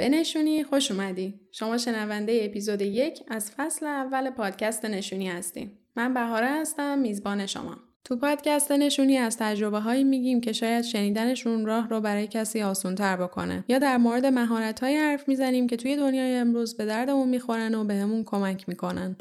به نشونی خوش اومدی. شما شنونده اپیزود یک از فصل اول پادکست نشونی هستیم. من بهاره هستم میزبان شما. تو پادکست نشونی از تجربه هایی میگیم که شاید شنیدنشون راه رو برای کسی آسون تر بکنه یا در مورد مهارت های حرف می‌زنیم که توی دنیای امروز به دردمون می‌خورن و بهمون کمک می‌کنن.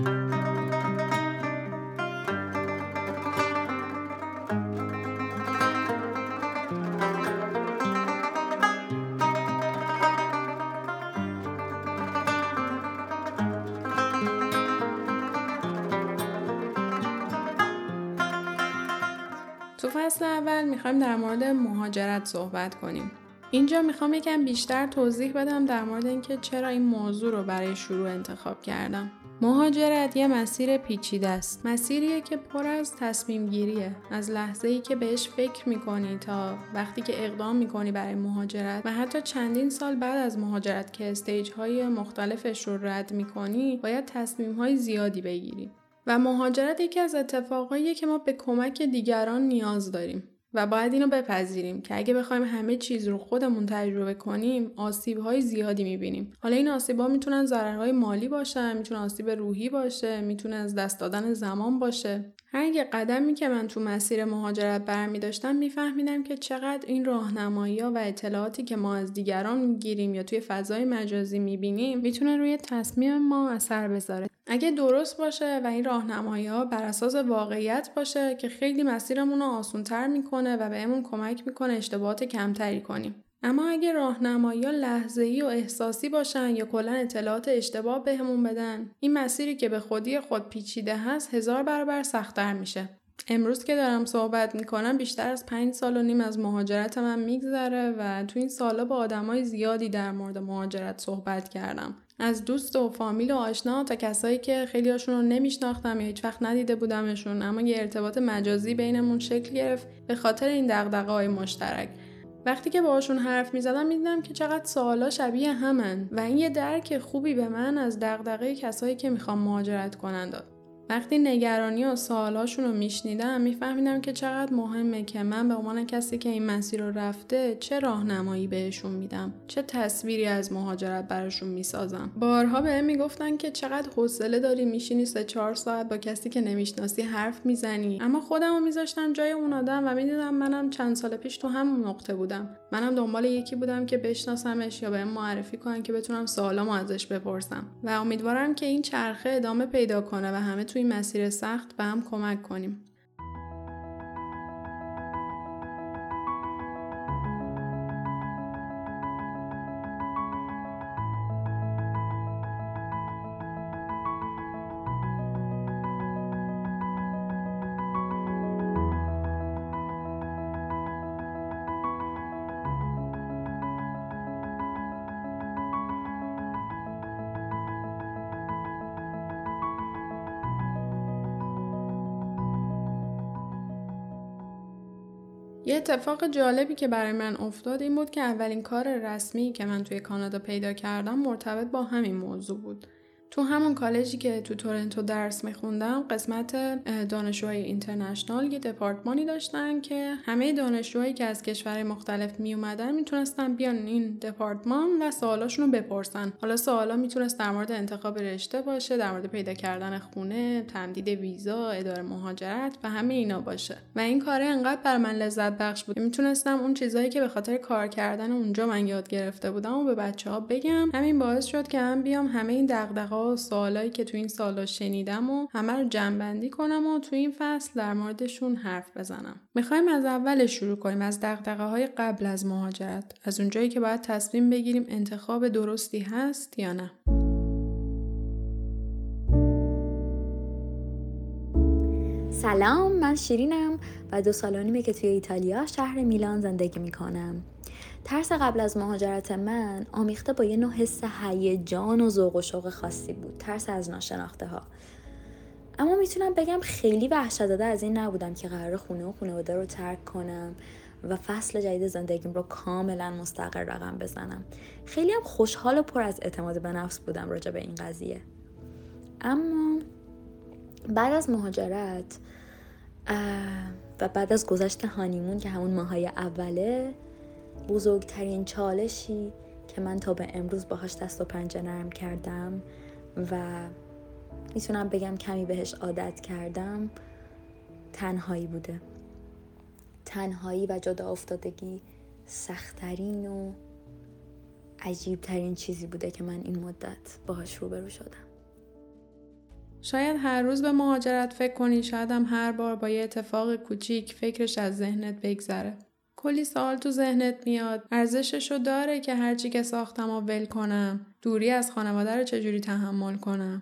فصل اول می‌خوایم در مورد مهاجرت صحبت کنیم. اینجا می‌خوام یکم بیشتر توضیح بدم در مورد اینکه چرا این موضوع رو برای شروع انتخاب کردم. مهاجرت یه مسیر پیچیده است. مسیریه که پر از تصمیم گیریه. از لحظه ای که بهش فکر می‌کنی تا وقتی که اقدام می‌کنی برای مهاجرت و حتی چندین سال بعد از مهاجرت که استیج های مختلفش رو رد می‌کنی باید تصمیم های زیادی بگیری. و مهاجرت یکی از اتفاقاییه که ما به کمک دیگران نیاز داریم و باید اینو بپذیریم که اگه بخوایم همه چیز رو خودمون تجربه کنیم آسیب های زیادی می‌بینیم. حالا این آسیب ها می‌تونن ضررهای مالی باشن می‌تونه آسیب روحی باشه می‌تونه از دست دادن زمان باشه. هر یک قدمی که من تو مسیر مهاجرت برمی داشتم میفهمیدم که چقدر این راهنمایی و اطلاعاتی که ما از دیگران می‌گیریم یا توی فضای مجازی می‌بینیم می‌تونه روی تصمیم ما اثر بذاره. اگه درست باشه و این راهنمایی ها بر اساس واقعیت باشه که خیلی مسیرمون رو آسونتر می‌کنه و بهمون کمک می‌کنه اشتباهات کمتری کنیم. اما اگه راهنمایی ها لحظه ای و احساسی باشن یا کلا اطلاعات اشتباه بهمون بدن این مسیری که به خودی خود پیچیده هست هزار برابر سختتر میشه. امروز که دارم صحبت می‌کنم بیشتر از پنج سال و نیم از مهاجرت من میگذره و تو این سالا با آدمای زیادی در مورد مهاجرت صحبت کردم. از دوست و فامیل و آشنا تا کسایی که خیلی هاشون رو نمیشناختم یا هیچ وقت ندیده بودمشون اما یه ارتباط مجازی بینمون شکل گرفت به خاطر این دغدغه های مشترک. وقتی که باهاشون حرف می‌زدم می‌دیدم که چقدر سوالا شبیه همن و این یه درک خوبی به من از دغدغه کسایی که می‌خوام مهاجرت کنن داد. وقتی نگرانی و سوالاشون رو میشنیدم میفهمیدم که چقدر مهمه که من به عنوان کسی که این مسیر رو رفته چه راهنمایی بهشون میدم چه تصویری از مهاجرت براشون می‌سازم. بارها بهم می‌گفتن که چقدر حوصله داری میشینی سه چهار ساعت با کسی که نمی‌شناسی حرف می‌زنی. اما خودم رو میذاشتم جای اون آدم و می‌دیدم منم چند سال پیش تو همون نقطه بودم. منم دنبال یکی بودم که بشناسمش یا بهم معرفی کنن که بتونم سوالامو ازش بپرسم. و امیدوارم که این چرخه ادامه پیدا کنه و همه تو این مسیر سخت به هم کمک کنیم. یه اتفاق جالبی که برای من افتاد این بود که اولین کار رسمی که من توی کانادا پیدا کردم مرتبط با همین موضوع بود. تو همون کالجی که تو تورنتو درس میخوندم قسمت دانشجوهای اینترنشنال یه دپارتمانی داشتن که همه دانشجوهایی که از کشورهای مختلف می اومدن می‌تونستن بیان این دپارتمان و سوالاشون رو بپرسن. حالا سوالا می‌تونست در مورد انتخاب رشته باشه در مورد پیدا کردن خونه تمدید ویزا اداره مهاجرت و همه اینا باشه. و این کاره انقدر بر من لذت بخش بود. می‌تونستم اون چیزهایی که به خاطر کار کردن اونجا من یاد گرفته بودم و به بچه ها بگم. همین باعث شد که من بیام همه این دغدغه و سوالایی که تو این سالا شنیدم و همه رو جمعبندی کنم و تو این فصل در موردشون حرف بزنم. می‌خوایم از اول شروع کنیم از دقدقه های قبل از مهاجرت. از اونجایی که باید تصمیم بگیریم انتخاب درستی هست یا نه. سلام من شیرینم و دو سال که توی ایتالیا شهر میلان زندگی می‌کنم. ترس قبل از مهاجرت من آمیخته با یه نوع حس هیجان و ذوق و شوق خاصی بود. ترس از ناشناخته ها اما می‌تونم بگم خیلی وحشت داده از این نبودم که قرار خونه و خانواده رو ترک کنم و فصل جدید زندگیم رو کاملا مستقر رقم بزنم. خیلی هم خوشحال و پر از اعتماد به نفس بودم راجع به این قضیه. اما بعد از مهاجرت و بعد از گذشت هانیمون که همون ماهای اوله بزرگترین چالشی که من تا به امروز باهاش دست و پنجه نرم کردم و می‌تونم بگم کمی بهش عادت کردم تنهایی بوده. تنهایی و جدا افتادگی سختترین و عجیبترین چیزی بوده که من این مدت باهاش روبرو شدم. شاید هر روز به مهاجرت فکر کنی شاید هم هر بار با یه اتفاق کوچیک فکرش از ذهنت بگذره. کلی سوال تو ذهنت میاد. ارزششو داره که هرچی که ساختم و ول کنم. دوری از خانواده رو چجوری تحمل کنم؟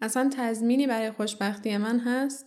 اصلا تضمینی برای خوشبختی من هست؟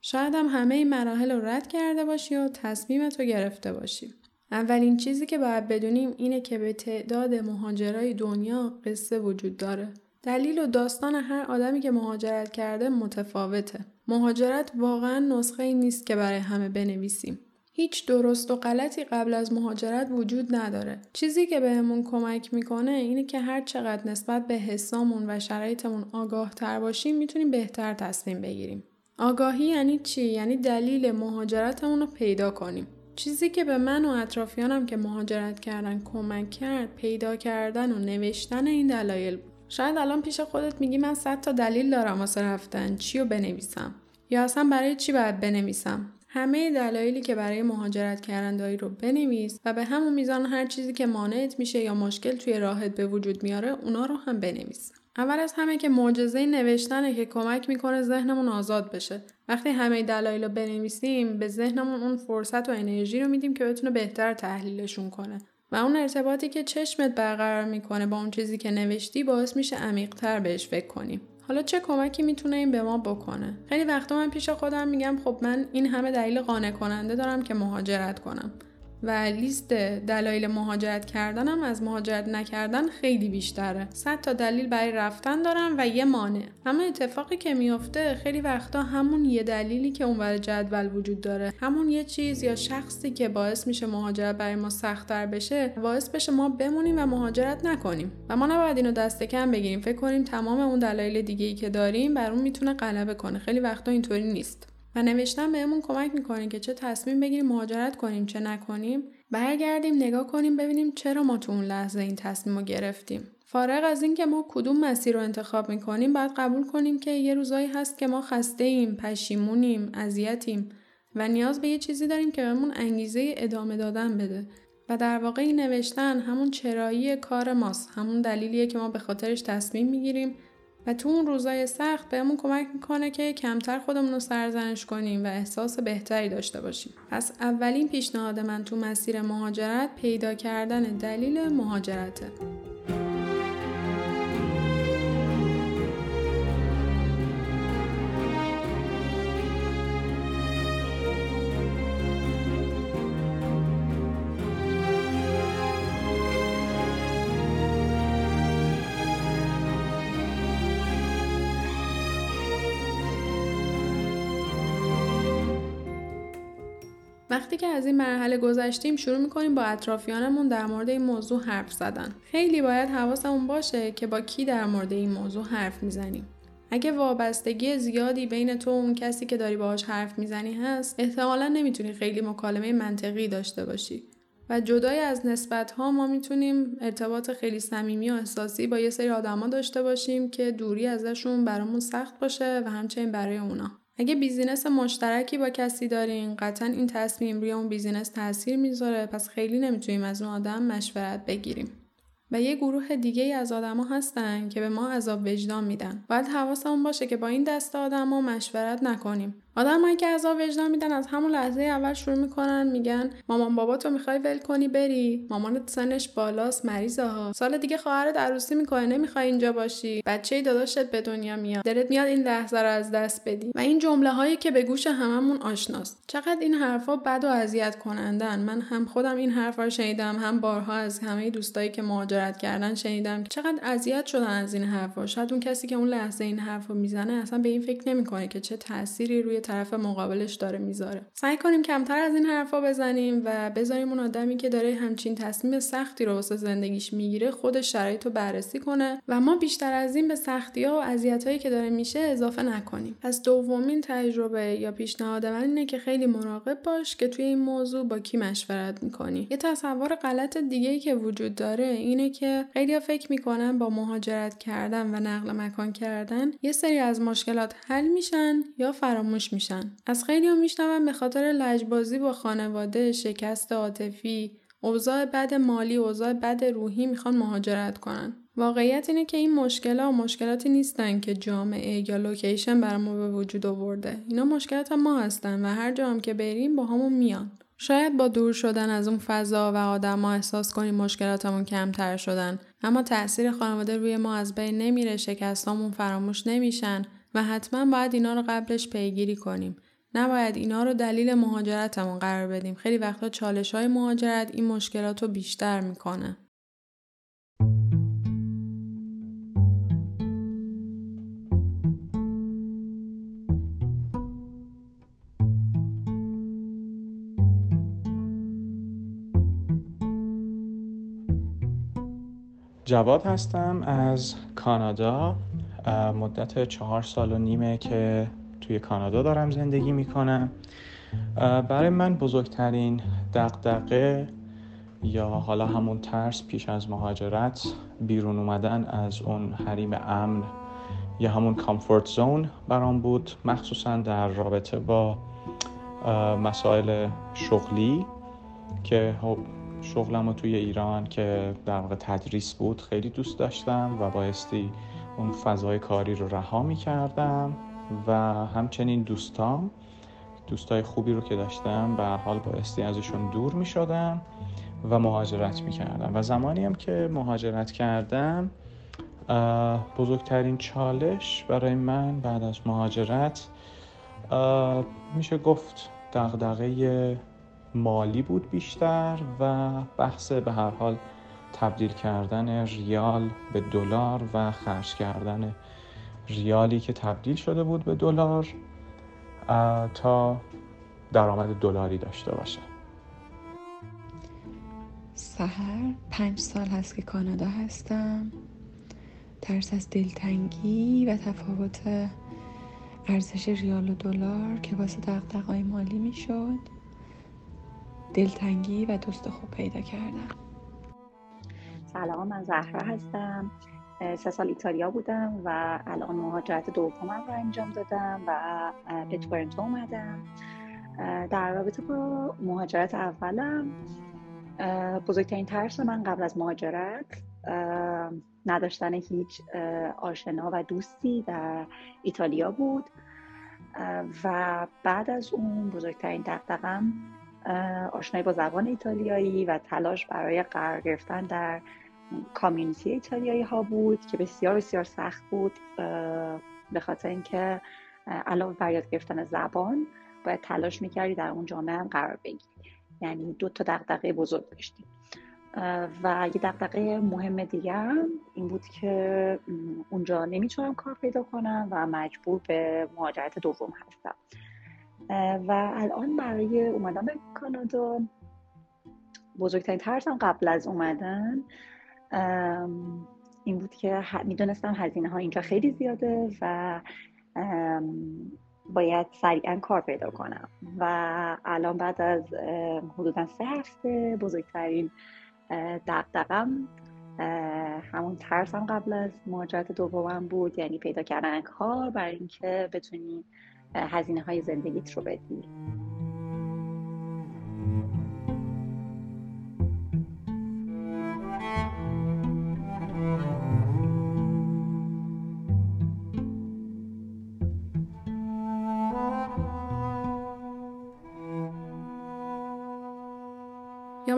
شاید هم همه این مراحل رو رد کرده باشی و تصمیمت رو گرفته باشی. اولین چیزی که باید بدونیم اینه که به تعداد مهاجرای دنیا قصه وجود داره. دلیل و داستان هر آدمی که مهاجرت کرده متفاوته. مهاجرت واقعا نسخه ای نیست که برای همه بنویسیم. هیچ درست و غلطی قبل از مهاجرت وجود نداره. چیزی که بهمون کمک می‌کنه اینه که هر چقدر نسبت به حسامون و شرایطمون آگاه تر باشیم می‌تونیم بهتر تصمیم بگیریم. آگاهی یعنی چی؟ یعنی دلیل مهاجرتمون رو پیدا کنیم. چیزی که به من و اطرافیانم که مهاجرت کردن کمک کرد پیدا کردن و نوشتن این دلایل بود. شاید الان پیش خودت میگی من صد تا دلیل دارم واسه رفتن چی رو بنویسم یا اصلا برای چی باید بنویسم همه دلایلی که برای مهاجرت کردن داری رو بنویس و به همون میزان هر چیزی که مانعت میشه یا مشکل توی راهت به وجود میاره اونا رو هم بنویس. اول از همه که معجزه نوشتنه که کمک می‌کنه ذهنمون آزاد بشه. وقتی همه دلایل رو بنویسیم به ذهنمون اون فرصت و انرژی رو میدیم که بتونه بهتر تحلیلشون کنه. و اون ارتباطی که چشمت برقرار می‌کنه با اون چیزی که نوشتی باعث میشه عمیقتر بهش فکر کنیم حالا چه کمکی می‌تونه این به ما بکنه؟ خیلی وقتا من پیش خودم میگم خب من این همه دلیل قانع کننده دارم که مهاجرت کنم. و لیست دلایل مهاجرت کردنم از مهاجرت نکردن خیلی بیشتره. 100 تا دلیل برای رفتن دارم و یه مانع. اما اتفاقی که میافته خیلی وقتا همون یه دلیلی که اونور جدول وجود داره. همون یه چیز یا شخصی که باعث میشه مهاجرت برای ما سختتر بشه باعث بشه ما بمونیم و مهاجرت نکنیم. و ما نباید اینو دست کم بگیریم. فکر کنیم تمام اون دلایل دیگه ای که داریم بر اون می‌تونه غلبه کنه. خیلی وقتا اینطوری نیست. و نوشتن بهمون کمک می‌کنه که چه تصمیم بگیریم مهاجرت کنیم چه نکنیم برگردیم نگاه کنیم ببینیم چرا ما تو اون لحظه این تصمیم رو گرفتیم. فارغ از اینکه ما کدوم مسیر رو انتخاب می‌کنیم باید قبول کنیم که یه روزایی هست که ما خسته ایم پشیمونیم اذیتیم و نیاز به یه چیزی داریم که بهمون انگیزه ادامه دادن بده. و در واقع این نوشتن همون چرایی کار ماست همون دلیلیه که ما به خاطرش تصمیم می‌گیریم و تو اون روزای سخت بهمون کمک می‌کنه که کمتر خودمون رو سرزنش کنیم و احساس بهتری داشته باشیم. پس اولین پیشنهاد من تو مسیر مهاجرت پیدا کردن دلیل مهاجرته. وقتی که از این مرحله گذشتیم شروع می‌کنیم با اطرافیانمون در مورد این موضوع حرف زدن. خیلی باید حواسمون باشه که با کی در مورد این موضوع حرف می‌زنیم. اگه وابستگی زیادی بین تو و اون کسی که داری باهاش حرف می‌زنی هست احتمالا نمی‌تونی خیلی مکالمه منطقی داشته باشی و جدای از نسبت ها ما می‌تونیم ارتباط خیلی صمیمی و احساسی با یه سری آدما داشته باشیم که دوری ازشون برامون سخت باشه و همچنین برای اونا اگه business مشترکی با کسی دارین قطعا این تصمیم روی اون business تاثیر می‌ذاره. پس خیلی نمی‌تونیم از اون آدم مشورت بگیریم. و یه گروه دیگه ای از آدما هستن که به ما عذاب وجدان میدن. باید حواسمون باشه که با این دست آدما مشورت نکنیم. آدمایی که عذاب وجدان میدن از همون لحظه اول شروع می‌کنن میگن مامان بابا تو می‌خوای ول کنی بری. مامانت سنش بالاست مریضه ها سال دیگه خواهرت عروسی می‌کنه نمی‌خوای اینجا باشی. بچه داداشت به دنیا میاد. دلت میاد این لحظه رو از دست بدی. و این جمله هایی که به گوش هممون آشناست. چقدر این حرفا بد و اذیت کنندن. من هم خودم این حرفا رو شنیدم هم بارها از همه دوستایی که مهاجرت کردن شنیدم. چقدر اذیت شدن از این حرفا. شاید اون کسی که اون لحظه این حرفو می‌زنه اصلا به این فکر نمی‌کنه که چه تأثیری روی طرف مقابلش داره می‌ذاره. سعی کنیم کمتر از این حرفا بزنیم و بذاریم اون آدمی که داره همچین تصمیم سختی رو واسه زندگیش می‌گیره خودش شرایط رو بررسی کنه و ما بیشتر از این به سختی ها و اذیت که داره میشه اضافه نکنیم. پس دومین تجربه یا پیشنهاد من اینه که خیلی مراقب باش که توی این موضوع با کی مشورت می‌کنی. یه تصور غلط دیگه که وجود داره اینه که خیلی فکر می‌کنن با مهاجرت کردن و نقل مکان کردن یه سری از مشکلات حل میشن یا فراموش میشن. از خیلی ها میشنون به خاطر لجبازی با خانواده شکست عاطفی اوضاع بد مالی اوضاع بد روحی می‌خوان مهاجرت کنن. واقعیت اینه که این مشکلات و مشکلاتی نیستن که جامعه یا لوکیشن بر ما به وجود آورده. اینا مشکلات ما هستن و هر جا هم که بریم با همون میان. شاید با دور شدن از اون فضا و آدما احساس کنیم مشکلاتمون کمتر شدن. اما تاثیر خانواده روی ما از بین نمیره شکستامون فراموش نمیشن. و حتما باید اینا رو قبلش پیگیری کنیم. نباید اینا رو دلیل مهاجرتمون قرار بدیم. خیلی وقتا چالش های مهاجرت این مشکلات رو بیشتر می‌کنه. جواد هستم از کانادا. مدت چهار سال و نیمه که توی کانادا دارم زندگی می‌کنم. برای من بزرگترین دقدقه یا حالا همون ترس پیش از مهاجرت بیرون اومدن از اون حریم امن یا همون کامفورت زون برام بود مخصوصا در رابطه با مسائل شغلی که خب شغلم رو توی ایران که در واقع تدریس بود خیلی دوست داشتم و بایستی اون فضای کاری رو رها می کردم و همچنین دوستام دوستای خوبی رو که داشتم به حال بایستی ازشون دور می شدم و مهاجرت می کردم و زمانی هم که مهاجرت کردم بزرگترین چالش برای من بعد از مهاجرت میشه گفت دغدغه مالی بود بیشتر و بحث به هر حال تبدیل کردن ریال به دلار و خرج کردن ریالی که تبدیل شده بود به دلار تا درآمد دلاری داشته باشه. سهر پنج سال هست که کانادا هستم. ترس از دلتنگی و تفاوت ارزش ریال و دلار که واسه دقدقای مالی می‌شد دلتنگی و دوست خوب پیدا کردم. سلام من زهرا هستم. سه سال ایتالیا بودم و الان مهاجرت دومم رو انجام دادم و به تورنتو اومدم. در رابطه با مهاجرت اولم بزرگترین ترس من قبل از مهاجرت نداشتن هیچ آشنا و دوستی در ایتالیا بود. و بعد از اون بزرگترین دقدقم آشنایی با زبان ایتالیایی و تلاش برای قرار گرفتن در کامیونیتی ایتالیایی ها بود که بسیار بسیار سخت بود به خاطر اینکه علاوه بر یاد گرفتن زبان باید تلاش می‌کردی در اون جامعه هم قرار بگیری. یعنی دو تا دقدقه بزرگ داشتیم و یه دقدقه مهم دیگه هم این بود که اونجا نمی‌تونم کار پیدا کنم و مجبور به مهاجرت دوم هستم. و الان برای اومدن به کانادا بزرگترین ترسم قبل از اومدن این بود که می‌دونستم هزینه ها اینجا خیلی زیاده و باید سریعا کار پیدا کنم. و الان بعد از حدودا سه هفته بزرگترین دقدقم همون ترسم قبل از مهاجرت دومم بود. یعنی پیدا کردن کار برای اینکه بتونی هزینه های زندگیت رو بدی.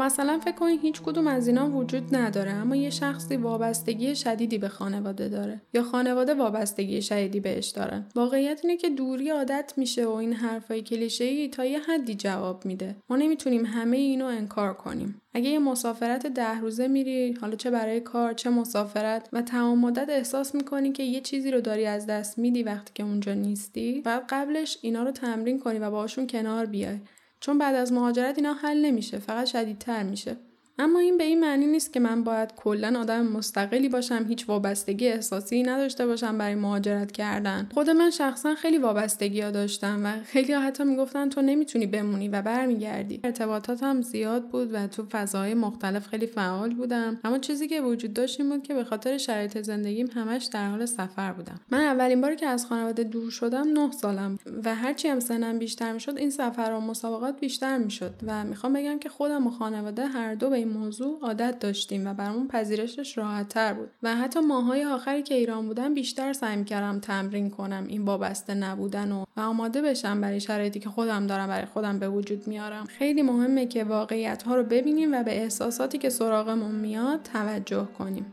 مثلا فکر کنید هیچ کدوم از اینا وجود نداره اما یه شخصی وابستگی شدیدی به خانواده داره یا خانواده وابستگی شدیدی بهش دارن واقعیت اینه که دوری عادت میشه و این حرفای کلیشه‌ای تا یه حدی جواب میده. ما نمی‌تونیم همه اینو انکار کنیم. اگه یه مسافرت ده روزه میری حالا چه برای کار چه مسافرت و تمام مدت احساس می‌کنی که یه چیزی رو داری از دست میدی وقتی که اونجا نیستی بعد قبلش اینا رو تمرین کنی و باشون کنار بیای. چون بعد از مهاجرت اینا حل نمیشه فقط شدیدتر میشه. اما این به این معنی نیست که من باید کلا آدم مستقلی باشم هیچ وابستگی احساسی نداشته باشم برای مهاجرت کردن. خود من شخصا خیلی وابستگی ها داشتم و خیلی حتی می‌گفتن تو نمی‌تونی بمونی و برمیگردی. ارتباطاتم زیاد بود و تو فضاهای مختلف خیلی فعال بودم. اما چیزی که وجود داشت این بود که به خاطر شرایط زندگیم همش در حال سفر بودم. من اولین باری که از خانواده دور شدم نه سالم و هرچی هم سنم بیشتر می‌شد این سفر و مسابقات بیشتر می‌شد و می‌خوام بگم که خودم و خانواده هر دو به این موضوع عادت داشتیم و برامون پذیرشش راحتتر بود. و حتی ماهای آخری که ایران بودم بیشتر سعی کردم تمرین کنم این وابسته نبودن و, و آماده بشم برای شرایطی که خودم دارم برای خودم به وجود میارم. خیلی مهمه که واقعیت ها رو ببینیم و به احساساتی که سراغمون میاد توجه کنیم.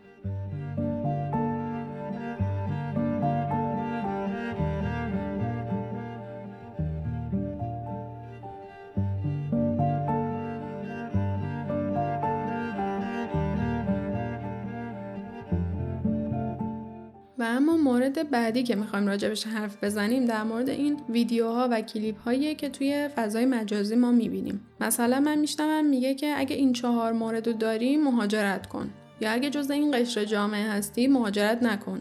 مورد بعدی که می‌خوایم راجبش حرف بزنیم در مورد این ویدیوها و کلیپ هایی که توی فضای مجازی ما می‌بینیم. مثلا من میشنوم میگه که اگه این چهار مورد رو داری مهاجرت کن. یا اگه جز این قشر جامعه هستی مهاجرت نکن.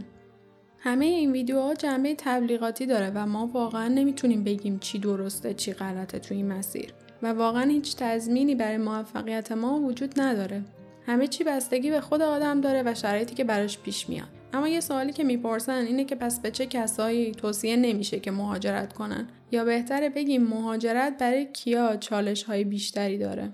همه این ویدیوها جنبه تبلیغاتی داره و ما واقعا نمی‌تونیم بگیم چی درسته چی غلطه توی این مسیر. و واقعا هیچ تضمینی برای موفقیت ما وجود نداره. همه چی بستگی به خود آدم داره و شرایطی که براش پیش میاد. اما یه سوالی که می‌پرسن اینه که پس به چه کسایی توصیه نمیشه که مهاجرت کنن یا بهتره بگیم مهاجرت برای کیا چالش های بیشتری داره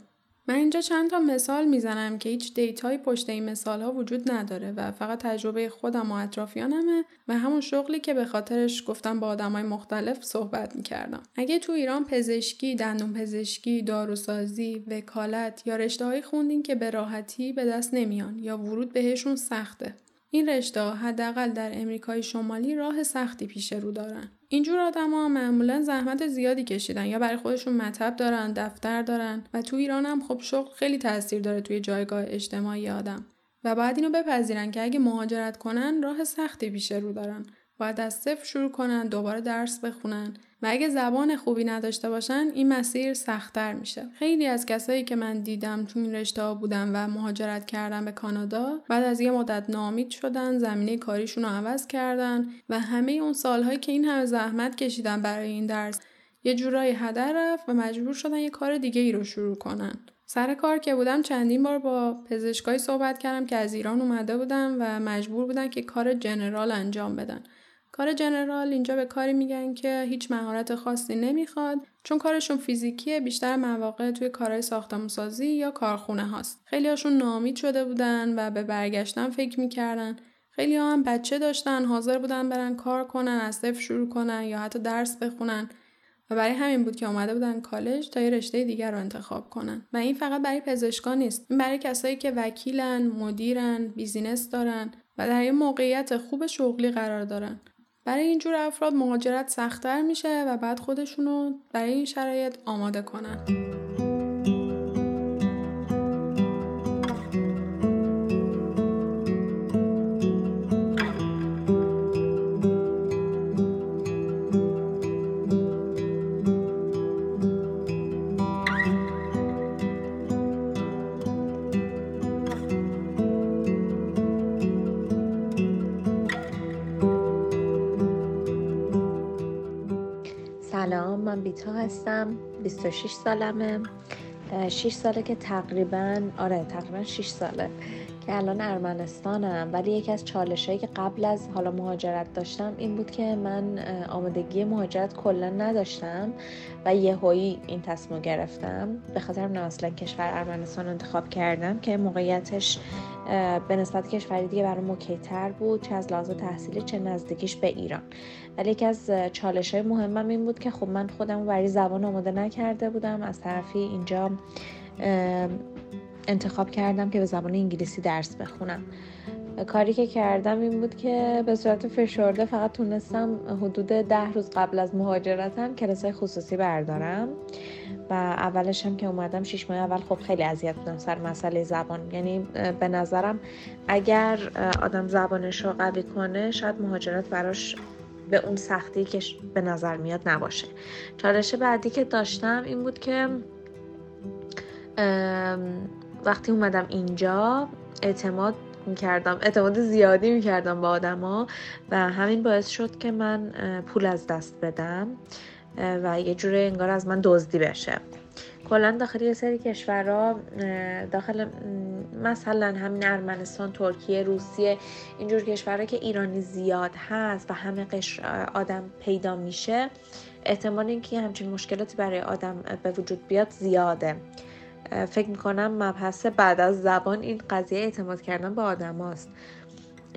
من اینجا چند تا مثال می‌زنم که هیچ دیتایی پشت این مثال ها وجود نداره و فقط تجربه خودم و اطرافیانمه و همون شغلی که به خاطرش گفتم با آدمای مختلف صحبت می‌کردم. اگه تو ایران پزشکی، دندون پزشکی، داروسازی، وکالت یا رشته های خوندین که به راحتی به دست نمیان یا ورود بهشون سخته. این رشته حداقل در امریکای شمالی راه سختی پیش رو دارن. اینجور آدما معمولا زحمت زیادی کشیدن یا برای خودشون مطب دارن، دفتر دارن و تو ایران هم خب شغل خیلی تاثیر داره توی جایگاه اجتماعی آدم. و باید اینو بپذیرن که اگه مهاجرت کنن راه سختی پیش رو دارن. باید از صفر شروع کنن، دوباره درس بخونن و اگه زبان خوبی نداشته باشن این مسیر سختتر میشه. خیلی از کسایی که من دیدم تو این رشته بودن و مهاجرت کردن به کانادا بعد از یه مدت نامید شدن زمینه کاریشون رو عوض کردن و همه اون سالهایی که این همه زحمت کشیدن برای این درس یه جورایی هدر رفت و مجبور شدن یه کار دیگه ای رو شروع کنن. سر کار که بودم چندین بار با پزشکایی صحبت کردم که از ایران اومده بودن و مجبور بودن که کار جنرال انجام بدن. کار جنرال اینجا به کاری میگن که هیچ مهارت خاصی نمی‌خواد چون کارشون فیزیکیه بیشتر مواقع توی کارهای ساختمانسازی یا کارخونه هاست. خیلی هاشون نامید شده بودن و به برگشتن فکر می‌کردن. خیلی ها هم بچه داشتن حاضر بودن برن کار کنن از صفر شروع کنن یا حتی درس بخونن. و برای همین بود که اومده بودن کالج تا یه رشته دیگر رو انتخاب کنن. و این فقط برای پزشکان نیست این برای کسایی که وکیلن مدیرن بیزینس دارن و در یه موقعیت خوب شغلی قرار دارن. برای اینجور افراد مهاجرت سختتر میشه و بعد خودشونو برای این شرایط آماده کنن. هستم. 26 سالمه. 6 ساله که تقریبا آره تقریبا 6 ساله که الان ارمنستانم. ولی یکی از چالش هایی که قبل از حالا مهاجرت داشتم این بود که من آمادگی مهاجرت کلا نداشتم و یهویی این تصمیم گرفتم. به خاطر من اصلا کشور ارمنستان انتخاب کردم که موقعیتش به نسبت کشوری دیگه برای مکیتر بود چه از لحاظ تحصیلی چه نزدیکیش به ایران. ولی یکی از چالش های مهمم این بود که خب من خودم برای زبان آماده نکرده بودم. از طرفی اینجا انتخاب کردم که به زبان انگلیسی درس بخونم. کاری که کردم این بود که به صورت فشرده فقط تونستم حدود ده روز قبل از مهاجرتم کلاس خصوصی بردارم و اولش هم که اومدم شیش ماه اول خب خیلی اذیت بودم سر مسئله زبان. یعنی به نظرم اگر آدم زبانش رو قوی کنه شاید مهاجرت براش به اون سختی که به نظر میاد نباشه. چالش بعدی که داشتم این بود که وقتی اومدم اینجا اعتماد می‌کردم اعتماد زیادی می‌کردم با آدما و همین باعث شد که من پول از دست بدم و یه جوره انگار از من دزدی بشه. کلا داخل یه سری کشورها داخل مثلا همین ارمنستان ترکیه روسیه اینجور کشورها که ایرانی زیاد هست و همه قشر آدم پیدا میشه احتمال اینکه همچین مشکلاتی برای آدم به وجود بیاد زیاده. فکر می‌کنم مبحث بعد از زبان این قضیه اعتماد کردن به آدم هاست.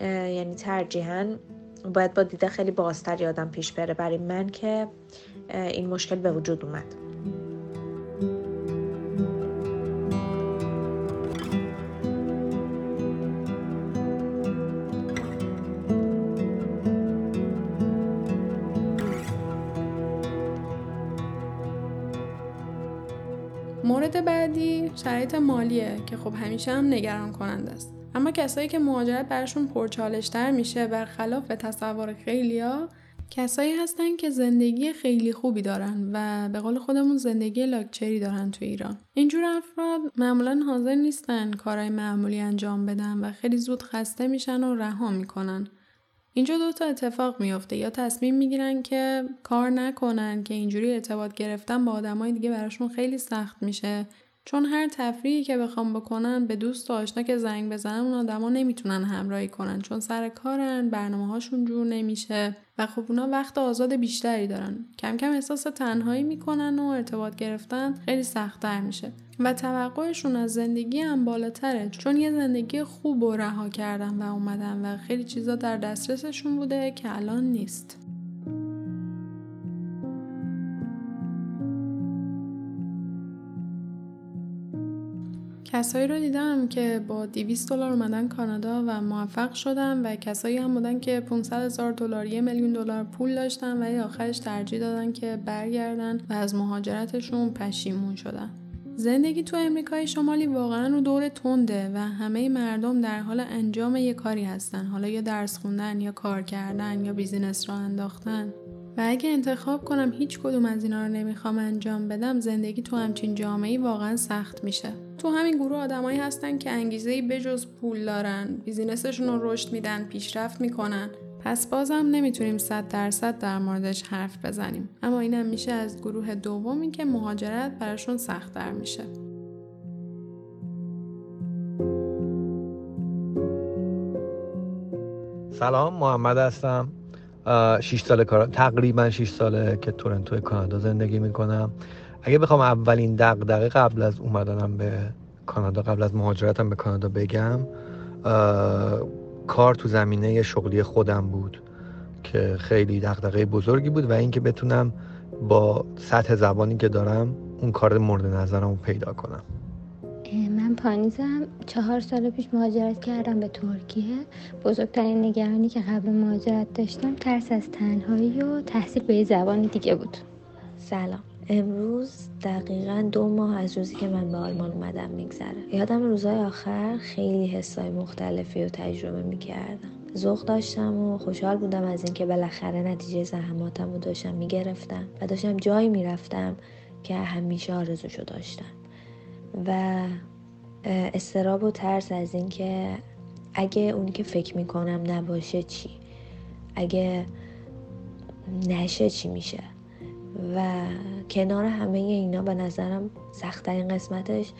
یعنی ترجیحاً باید با دیده خیلی بازتری آدم پیش بره برای من که این مشکل به وجود اومد بعدی شرایط مالیه که خب همیشه هم نگران کننده است. اما کسایی که مهاجرت برشون پرچالشتر میشه برخلاف تصور خیلیا کسایی هستن که زندگی خیلی خوبی دارن و به قول خودمون زندگی لاکچری دارن تو ایران. اینجور افراد معمولا حاضر نیستن کارهای معمولی انجام بدن و خیلی زود خسته میشن و رها می‌کنن. اینجا دو تا اتفاق میافته. یا تصمیم می‌گیرن که کار نکنن که اینجوری ارتباط گرفتن با آدمای دیگه براشون خیلی سخت میشه چون هر تفریحی که بخوام بکنن به دوست و آشنا که زنگ بزنن اون آدما نمی‌تونن همراهی کنن. چون سر کارن برنامه هاشون جور نمیشه و خب اونا وقت آزاد بیشتری دارن. کم کم احساس تنهایی می‌کنن و ارتباط گرفتن خیلی سختتر میشه. و توقعشون از زندگی هم بالاتره. چون یه زندگی خوب و رها کردن و اومدن و خیلی چیزا در دسترسشون بوده که الان نیست. کسایی رو دیدم که با 200 دلار اومدن کانادا و موفق شدن و کسایی هم بودن که 500 هزار دلار یه میلیون دلار پول داشتن و آخرش ترجیح دادن که برگردن و از مهاجرتشون پشیمون شدن. زندگی تو امریکای شمالی واقعا رو دور تنده و همه مردم در حال انجام یه کاری هستن. حالا یا درس خوندن یا کار کردن یا بیزینس را انداختن. و اگه انتخاب کنم هیچ کدوم از اینا رو نمی‌خوام انجام بدم زندگی تو همچین جامعه واقعا سخت میشه. تو همین گروه آدمایی هستن که انگیزه بجز پول دارن. بیزینسشون رو رشد میدن پیشرفت می‌کنن. پس بازم نمی‌تونیم صد درصد در موردش حرف بزنیم. اما اینم میشه از گروه دومی که مهاجرت براشون سختتر میشه. سلام محمد هستم. 6 سال کار تقریبا 6 ساله که تورنتو کانادا زندگی می‌کنم. اگه بخوام اولین دغدغه قبل از اومدنم به کانادا قبل از مهاجرتم به کانادا بگم کار تو زمینه شغلی خودم بود که خیلی دغدغه بزرگی بود و اینکه بتونم با سطح زبانی که دارم اون کار مورد نظرم رو پیدا کنم. من پانیزم. چهار سال پیش مهاجرت کردم به ترکیه. بزرگترین نگرانی که قبل مهاجرت داشتم ترس از تنهایی و تحصیل به زبان دیگه بود. سلام. امروز دقیقا دو ماه از روزی که من به آلمان اومدم میگذره. یادم روزای آخر خیلی حسای مختلفی رو تجربه می‌کردم. ذوق داشتم و خوشحال بودم از اینکه بالاخره نتیجه زحماتم رو داشتم می‌گرفتم و داشتم جایی می‌رفتم که همیشه آرزوشو داشتم. و استراب و ترس از اینکه اگه اونی که فکر می‌کنم نباشه چی؟ اگه نشه چی میشه؟ و کنار همه اینا به نظرم سختترین قسمتش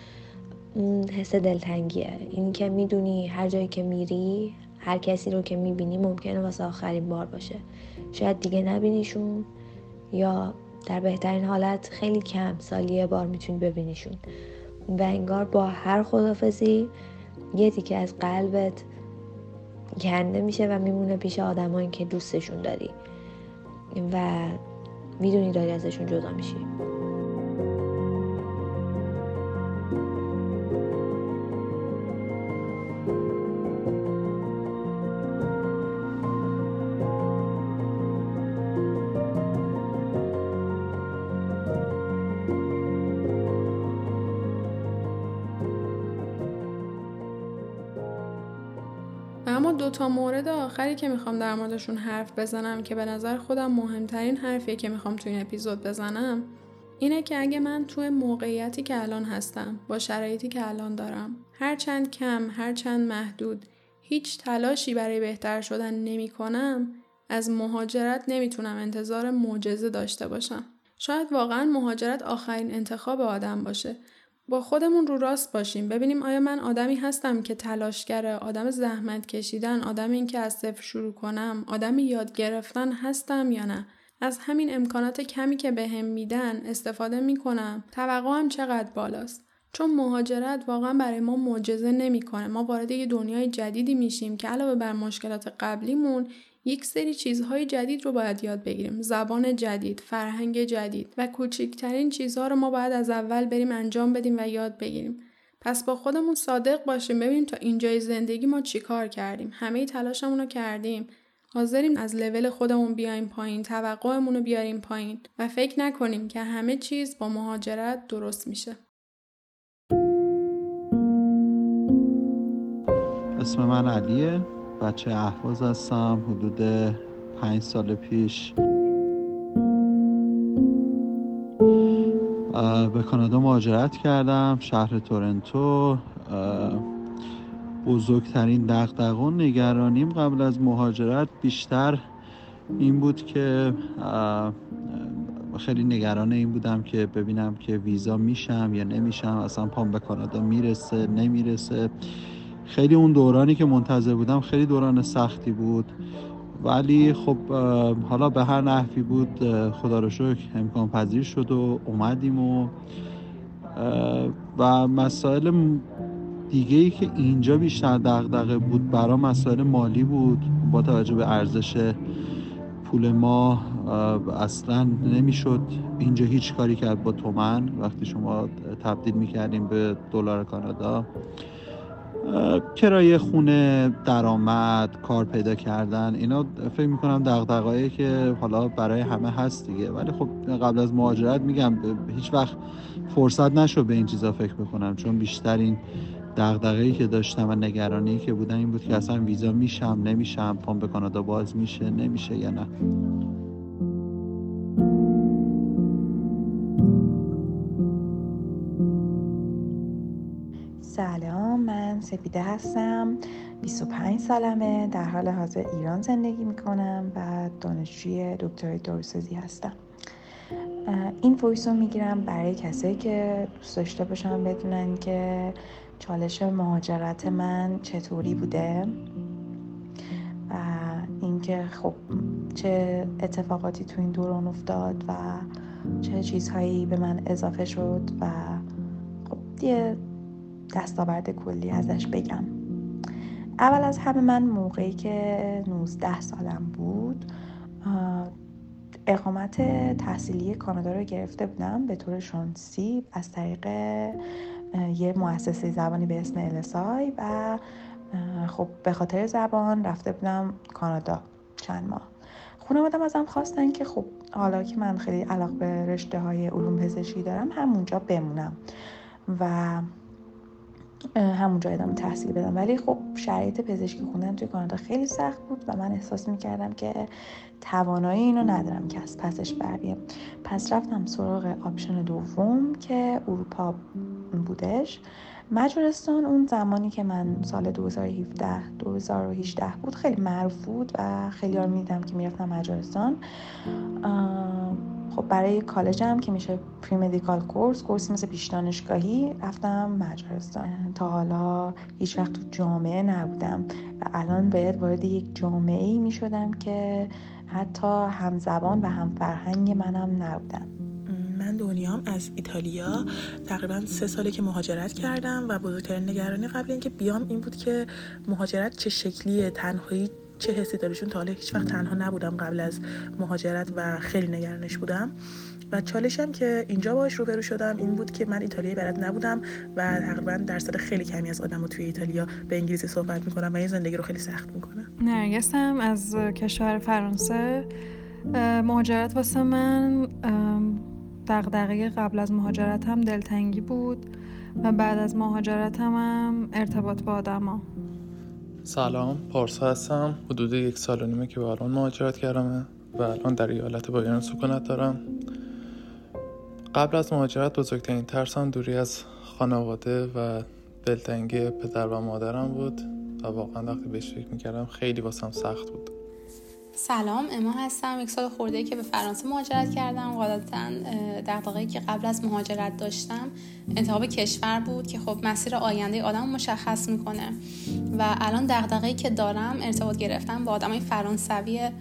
حس دلتنگیه. این که می‌دونی هر جایی که میری هر کسی رو که می‌بینی ممکنه واسه آخرین بار باشه. شاید دیگه نبینیشون یا در بهترین حالت خیلی کم سالیه بار می‌تونی ببینیشون. و انگار با هر خدافزی یه تیکه از قلبت کنده میشه و میمونه پیش آدمایی که دوستشون داری. و می‌دونی داری ازشون جدا میشی. دوتا مورد آخری که می‌خوام در موردشون حرف بزنم که به نظر خودم مهمترین حرفیه که می‌خوام تو این اپیزود بزنم اینه که اگه من توی موقعیتی که الان هستم با شرایطی که الان دارم هرچند کم هرچند محدود هیچ تلاشی برای بهتر شدن نمی کنم از مهاجرت نمی‌تونم انتظار معجزه داشته باشم. شاید واقعا مهاجرت آخرین انتخاب آدم باشه. با خودمون رو راست باشیم. ببینیم آیا من آدمی هستم که تلاشگره آدم زحمت کشیدن آدم این که از صفر شروع کنم آدم یاد گرفتن هستم یا نه؟ از همین امکانات کمی که بهم به میدن استفاده می‌کنم. توقعم چقدر بالاست؟ چون مهاجرت واقعا برای ما معجزه نمی‌کنه. ما وارد یه دنیای جدیدی میشیم که علاوه بر مشکلات قبلیمون یک سری چیزهای جدید رو باید یاد بگیریم. زبان جدید فرهنگ جدید و کوچکترین چیزها رو ما باید از اول بریم انجام بدیم و یاد بگیریم. پس با خودمون صادق باشیم ببینیم تا اینجای زندگی ما چیکار کردیم. همه تلاشمون رو کردیم. حاضریم از لول خودمون بیایم پایین توقعمون رو بیاریم پایین و فکر نکنیم که همه چیز با مهاجرت درست میشه. اسم من علیه. بچه احواز هستم حدود پنج سال پیش. به کانادا مهاجرت کردم شهر تورنتو. بزرگترین دقدقه و نگرانیم قبل از مهاجرت بیشتر این بود که خیلی نگران این بودم که ببینم که ویزا میشم یا نمیشم اصلا پام به کانادا می‌رسه نمی‌رسه. خیلی اون دورانی که منتظر بودم خیلی دوران سختی بود. ولی خب حالا به هر نحوی بود خدا رو شکر امکان پذیر شد و اومدیم و و مسائل دیگه ای که اینجا بیشتر دغدغه بود برا مسائل مالی بود. با توجه به ارزش پول ما اصلا نمی‌شد. اینجا هیچ کاری کرد با تومن. وقتی شما تبدیل می‌کردیم به دلار کانادا. کرایه خونه درآمد کار پیدا کردن اینا فکر می‌کنم دغدغه‌ای که حالا برای همه هست دیگه. ولی خب قبل از مهاجرت میگم هیچ وقت فرصت نشد به این چیزا فکر بکنم. چون بیشترین دغدغه‌ای که داشتم و نگرانی که بودن این بود که اصلا ویزا میشم نمیشم پام به کانادا باز میشه نمیشه یا نه. سلام. من سپیده هستم. 25 سالمه. در حال حاضر ایران زندگی می‌کنم و دانشجوی دکترای داروسازی هستم. این ویس رو می‌گیرم برای کسایی که دوست داشته باشم بدونن که چالش مهاجرت من چطوری بوده و اینکه خب چه اتفاقاتی تو این دوران افتاد و چه چیزهایی به من اضافه شد و خب یه دستاورد کلی ازش بگم. اول از همه من موقعی که 19 سالم بود اقامت تحصیلی کانادا رو گرفته بودم. به طور شانسی از طریق یه مؤسسه زبانی به اسم السای و خب به خاطر زبان رفته بودم کانادا چند ماه. خانوادم ازم خواستن که خب حالا که من خیلی علاق به رشته های علوم پزشکی دارم همونجا بمونم. و همونجا ادامه تحصیل بدم. ولی خب شرایط پزشکی خوندن توی کانادا خیلی سخت بود و من احساس می‌کردم که توانایی اینو ندارم که از پسش بریم پس رفتم سراغ option دوم که اروپا بودش. مجارستان اون زمانی که من سال 2017 2018 بود خیلی معروف بود و خیلی ها می‌دیدم که می‌رفتم مجارستان. خب برای کالجم که میشه premedical course course ی مثل پیش دانشگاهی رفتم مجارستان. تا حالا هیچ وقت تو جامعه نبودم و الان باید وارد یک جامعه ای می‌شدم که حتی همزبان و هم فرهنگ منم نبودم من دنیام از ایتالیا. تقریبا سه ساله که مهاجرت کردم و بزرگترین نگرانی قبل اینکه بیام این بود که مهاجرت چه شکلیه تنهایی چه حسی داریشون تا حالا هیچ وقت تنها نبودم قبل از مهاجرت و خیلی نگرانش بودم. و چالشم که اینجا باش روبرو شدم این بود که من ایتالیایی بلد نبودم و تقریبا درصد خیلی کمی از آدم توی ایتالیا به انگلیسی صحبت می‌کنم و این زندگی رو خیلی سخت می‌کنه نرگسم از کشور فرانسه. مهاجرت واسه من دقدقه قبل از مهاجرتم دلتنگی بود و بعد از مهاجرتم هم ارتباط با آدما. سلام پارسا هستم. حدود یک سال و نیمه که به الان مهاجرت کردم و الان در ایالت بایرن سکونت دارم. قبل از مهاجرت بزرگترین ترسم دوری از خانواده و دلتنگی پدر و مادرم بود و واقعا وقتی بهش فکر می‌کردم خیلی واسم سخت بود. سلام اما هستم یک سال خورده که به فرانسه مهاجرت کردم. قاعدتا دقدقه که قبل از مهاجرت داشتم انتخاب کشور بود که خب مسیر آینده آدم مشخص می‌کنه. و الان دقدقه که دارم ارتباط گرفتم با آدمای فرانسویه.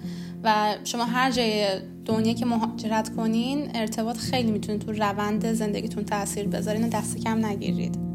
و شما هر جای دنیا که مهاجرت کنین ارتباط خیلی می‌تونه تو روند زندگیتون تاثیر بذارین و دست کم نگیرید.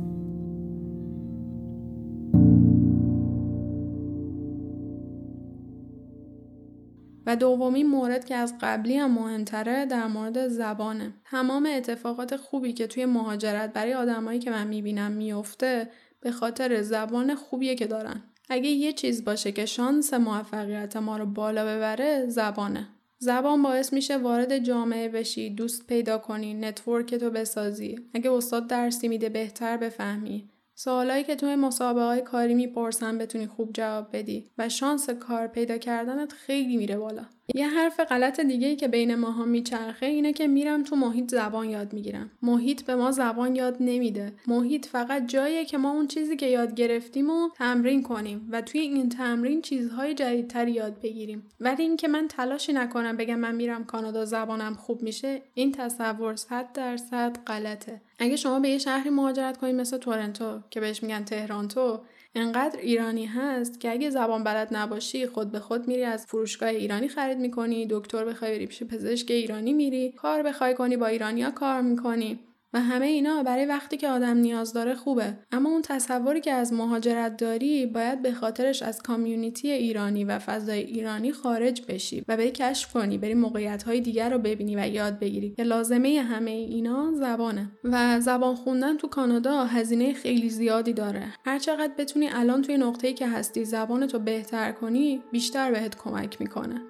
دومین مورد که از قبلی هم مهمتره در مورد زبانه. تمام اتفاقات خوبی که توی مهاجرت برای آدمایی که من می‌بینم میفته به خاطر زبان خوبیه که دارن. اگه یه چیز باشه که شانس موفقیت ما رو بالا ببره زبانه. زبان باعث میشه وارد جامعه بشی، دوست پیدا کنی، network تو بسازی. اگه استاد درسی میده بهتر بفهمی. سوالایی که توی مصاحبه های کاری می‌پرسن بتونی خوب جواب بدی و شانس کار پیدا کردنت خیلی میره بالا. یه حرف غلط دیگه ای که بین ماها میچرخه اینه که میرم تو محیط زبان یاد می‌گیرم. محیط به ما زبان یاد نمیده. محیط فقط جاییه که ما اون چیزی که یاد گرفتیم و تمرین کنیم و توی این تمرین چیزهای جدیدتری یاد بگیریم. ولی اینکه من تلاشی نکنم بگم من میرم کانادا زبانم خوب میشه این تصور 100 درصد غلطه. اگه شما به یه شهری مهاجرت کنید مثل تورنتو که بهش میگن تهرانتو انقدر ایرانی هست که اگه زبان بلد نباشی خود به خود میری از فروشگاه ایرانی خرید می‌کنی دکتر بخوای بری پیش پزشک ایرانی میری کار بخوای کنی با ایرانیا کار می‌کنی. و همه اینا برای وقتی که آدم نیاز داره خوبه. اما اون تصوری که از مهاجرت داری باید به خاطرش از کامیونیتی ایرانی و فضای ایرانی خارج بشی و بری کشف کنی بری موقعیت های دیگر رو ببینی و یاد بگیری. که لازمه همه اینا زبانه. و زبان خوندن تو کانادا هزینه خیلی زیادی داره. هر چقدر بتونی الان توی نقطه‌ای که هستی زبانتو بهتر کنی بیشتر بهت کمک می‌کنه.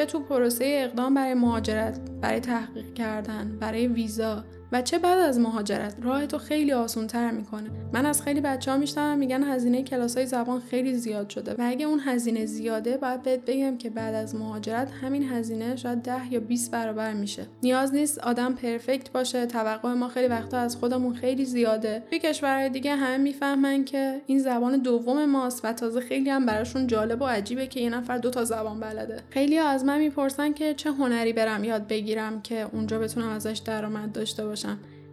چه تو پروسه اقدام برای مهاجرت، برای تحقیق کردن، برای ویزا. و چه بعد از مهاجرت راه تو خیلی آسون تر می‌کنه. من از خیلی بچه ها میشتم میگن هزینه کلاس های زبان خیلی زیاد شده. و اگه اون هزینه زیاده باید بهت بگم که بعد از مهاجرت همین هزینه شاید ده یا 20 برابر میشه. نیاز نیست آدم پرفکت باشه توقع ما خیلی وقتا از خودمون خیلی زیاده. توی کشورهای دیگه همه می‌فهمن که این زبان دوم ماست و تازه خیلی هم براشون جالب و عجیبه که یه نفر دو تا زبان بلده. خیلی از من می‌پرسن که چه هنری برم یاد بگیرم که اونجا بتونم ازش درآمد داشته باشم.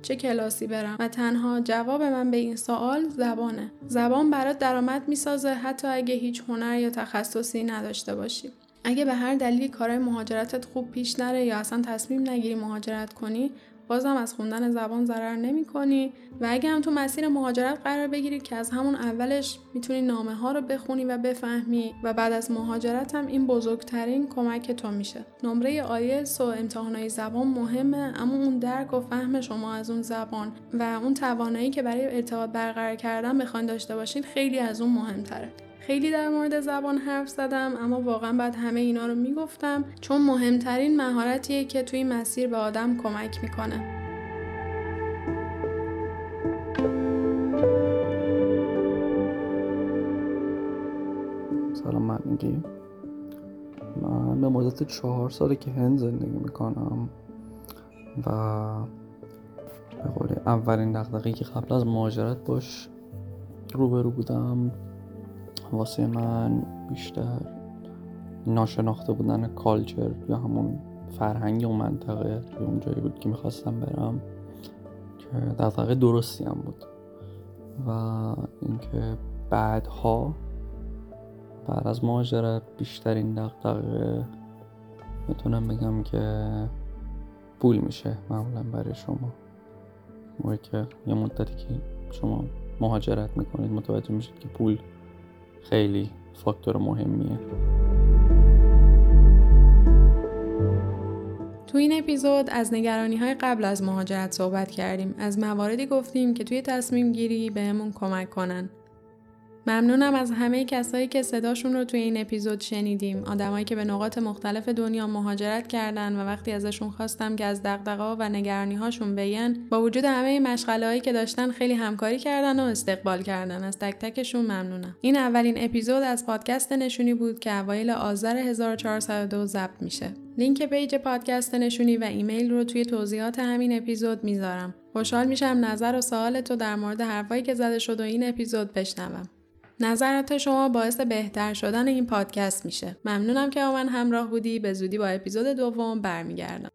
چه کلاسی برم؟ و تنها جواب من به این سوال زبانه. زبان برات درآمد می‌سازه حتی اگه هیچ هنر یا تخصصی نداشته باشی. اگه به هر دلیلی کارهای مهاجرتت خوب پیش نره یا اصلا تصمیم نگیری مهاجرت کنی بازم از خوندن زبان ضرر نمی کنی و اگه هم تو مسیر مهاجرت قرار بگیری که از همون اولش می‌تونی نامه ها رو بخونی و بفهمی و بعد از مهاجرت هم این بزرگترین کمک تو میشه. نمره آیلس و امتحانهای زبان مهمه اما اون درک و فهم شما از اون زبان و اون توانایی که برای ارتباط برقرار کردن بخواین داشته باشین خیلی از اون مهمتره. خیلی در مورد زبان حرف زدم اما واقعا بعد همه اینا رو می‌گفتم چون مهمترین مهارتیه که توی مسیر به آدم کمک می‌کنه. سلام من میگی؟ من به مدت چهار ساله که هند زندگی می‌کنم و به اولین دقدقی که قبل از مهاجرت باش روبرو بودم. واسه من بیشتر ناشناخته بودن کالچر یا همون فرهنگ اون منطقه یا اون جایی بود که می‌خواستم برم که دقیقه درستی هم بود. و اینکه بعدها بعد از مهاجرت بیشترین دقدقه می‌تونم بگم که پول میشه معمولا برای شما. موقعی که یه مدتی که شما مهاجرت می‌کنید متوجه میشید که پول خیلی فاکتور مهمیه. تو این اپیزود از نگرانی های قبل از مهاجرت صحبت کردیم. از مواردی گفتیم که توی تصمیم گیری بهمون کمک کنن. ممنونم از همه کسایی که صداشون رو توی این اپیزود شنیدیم. آدمایی که به نقاط مختلف دنیا مهاجرت کردن و وقتی ازشون خواستم که از دغدغه‌ها و نگرانی هاشون بگن با وجود همه مشغله که داشتن خیلی همکاری کردن و استقبال کردن. از تک تکشون ممنونم. این اولین اپیزود از پادکست نشونی بود که اوایل آذر 1402 ضبط میشه. لینک پیج پادکست نشونی و ایمیل رو توی توضیحات همین اپیزود می‌ذارم. خوشحال میشم نظر و سوال تو در مورد حرفایی که زده شد و این اپیزود بشنوم. نظرات شما باعث بهتر شدن این پادکست میشه. ممنونم که با من همراه بودی. به زودی با اپیزود دوم برمیگردم.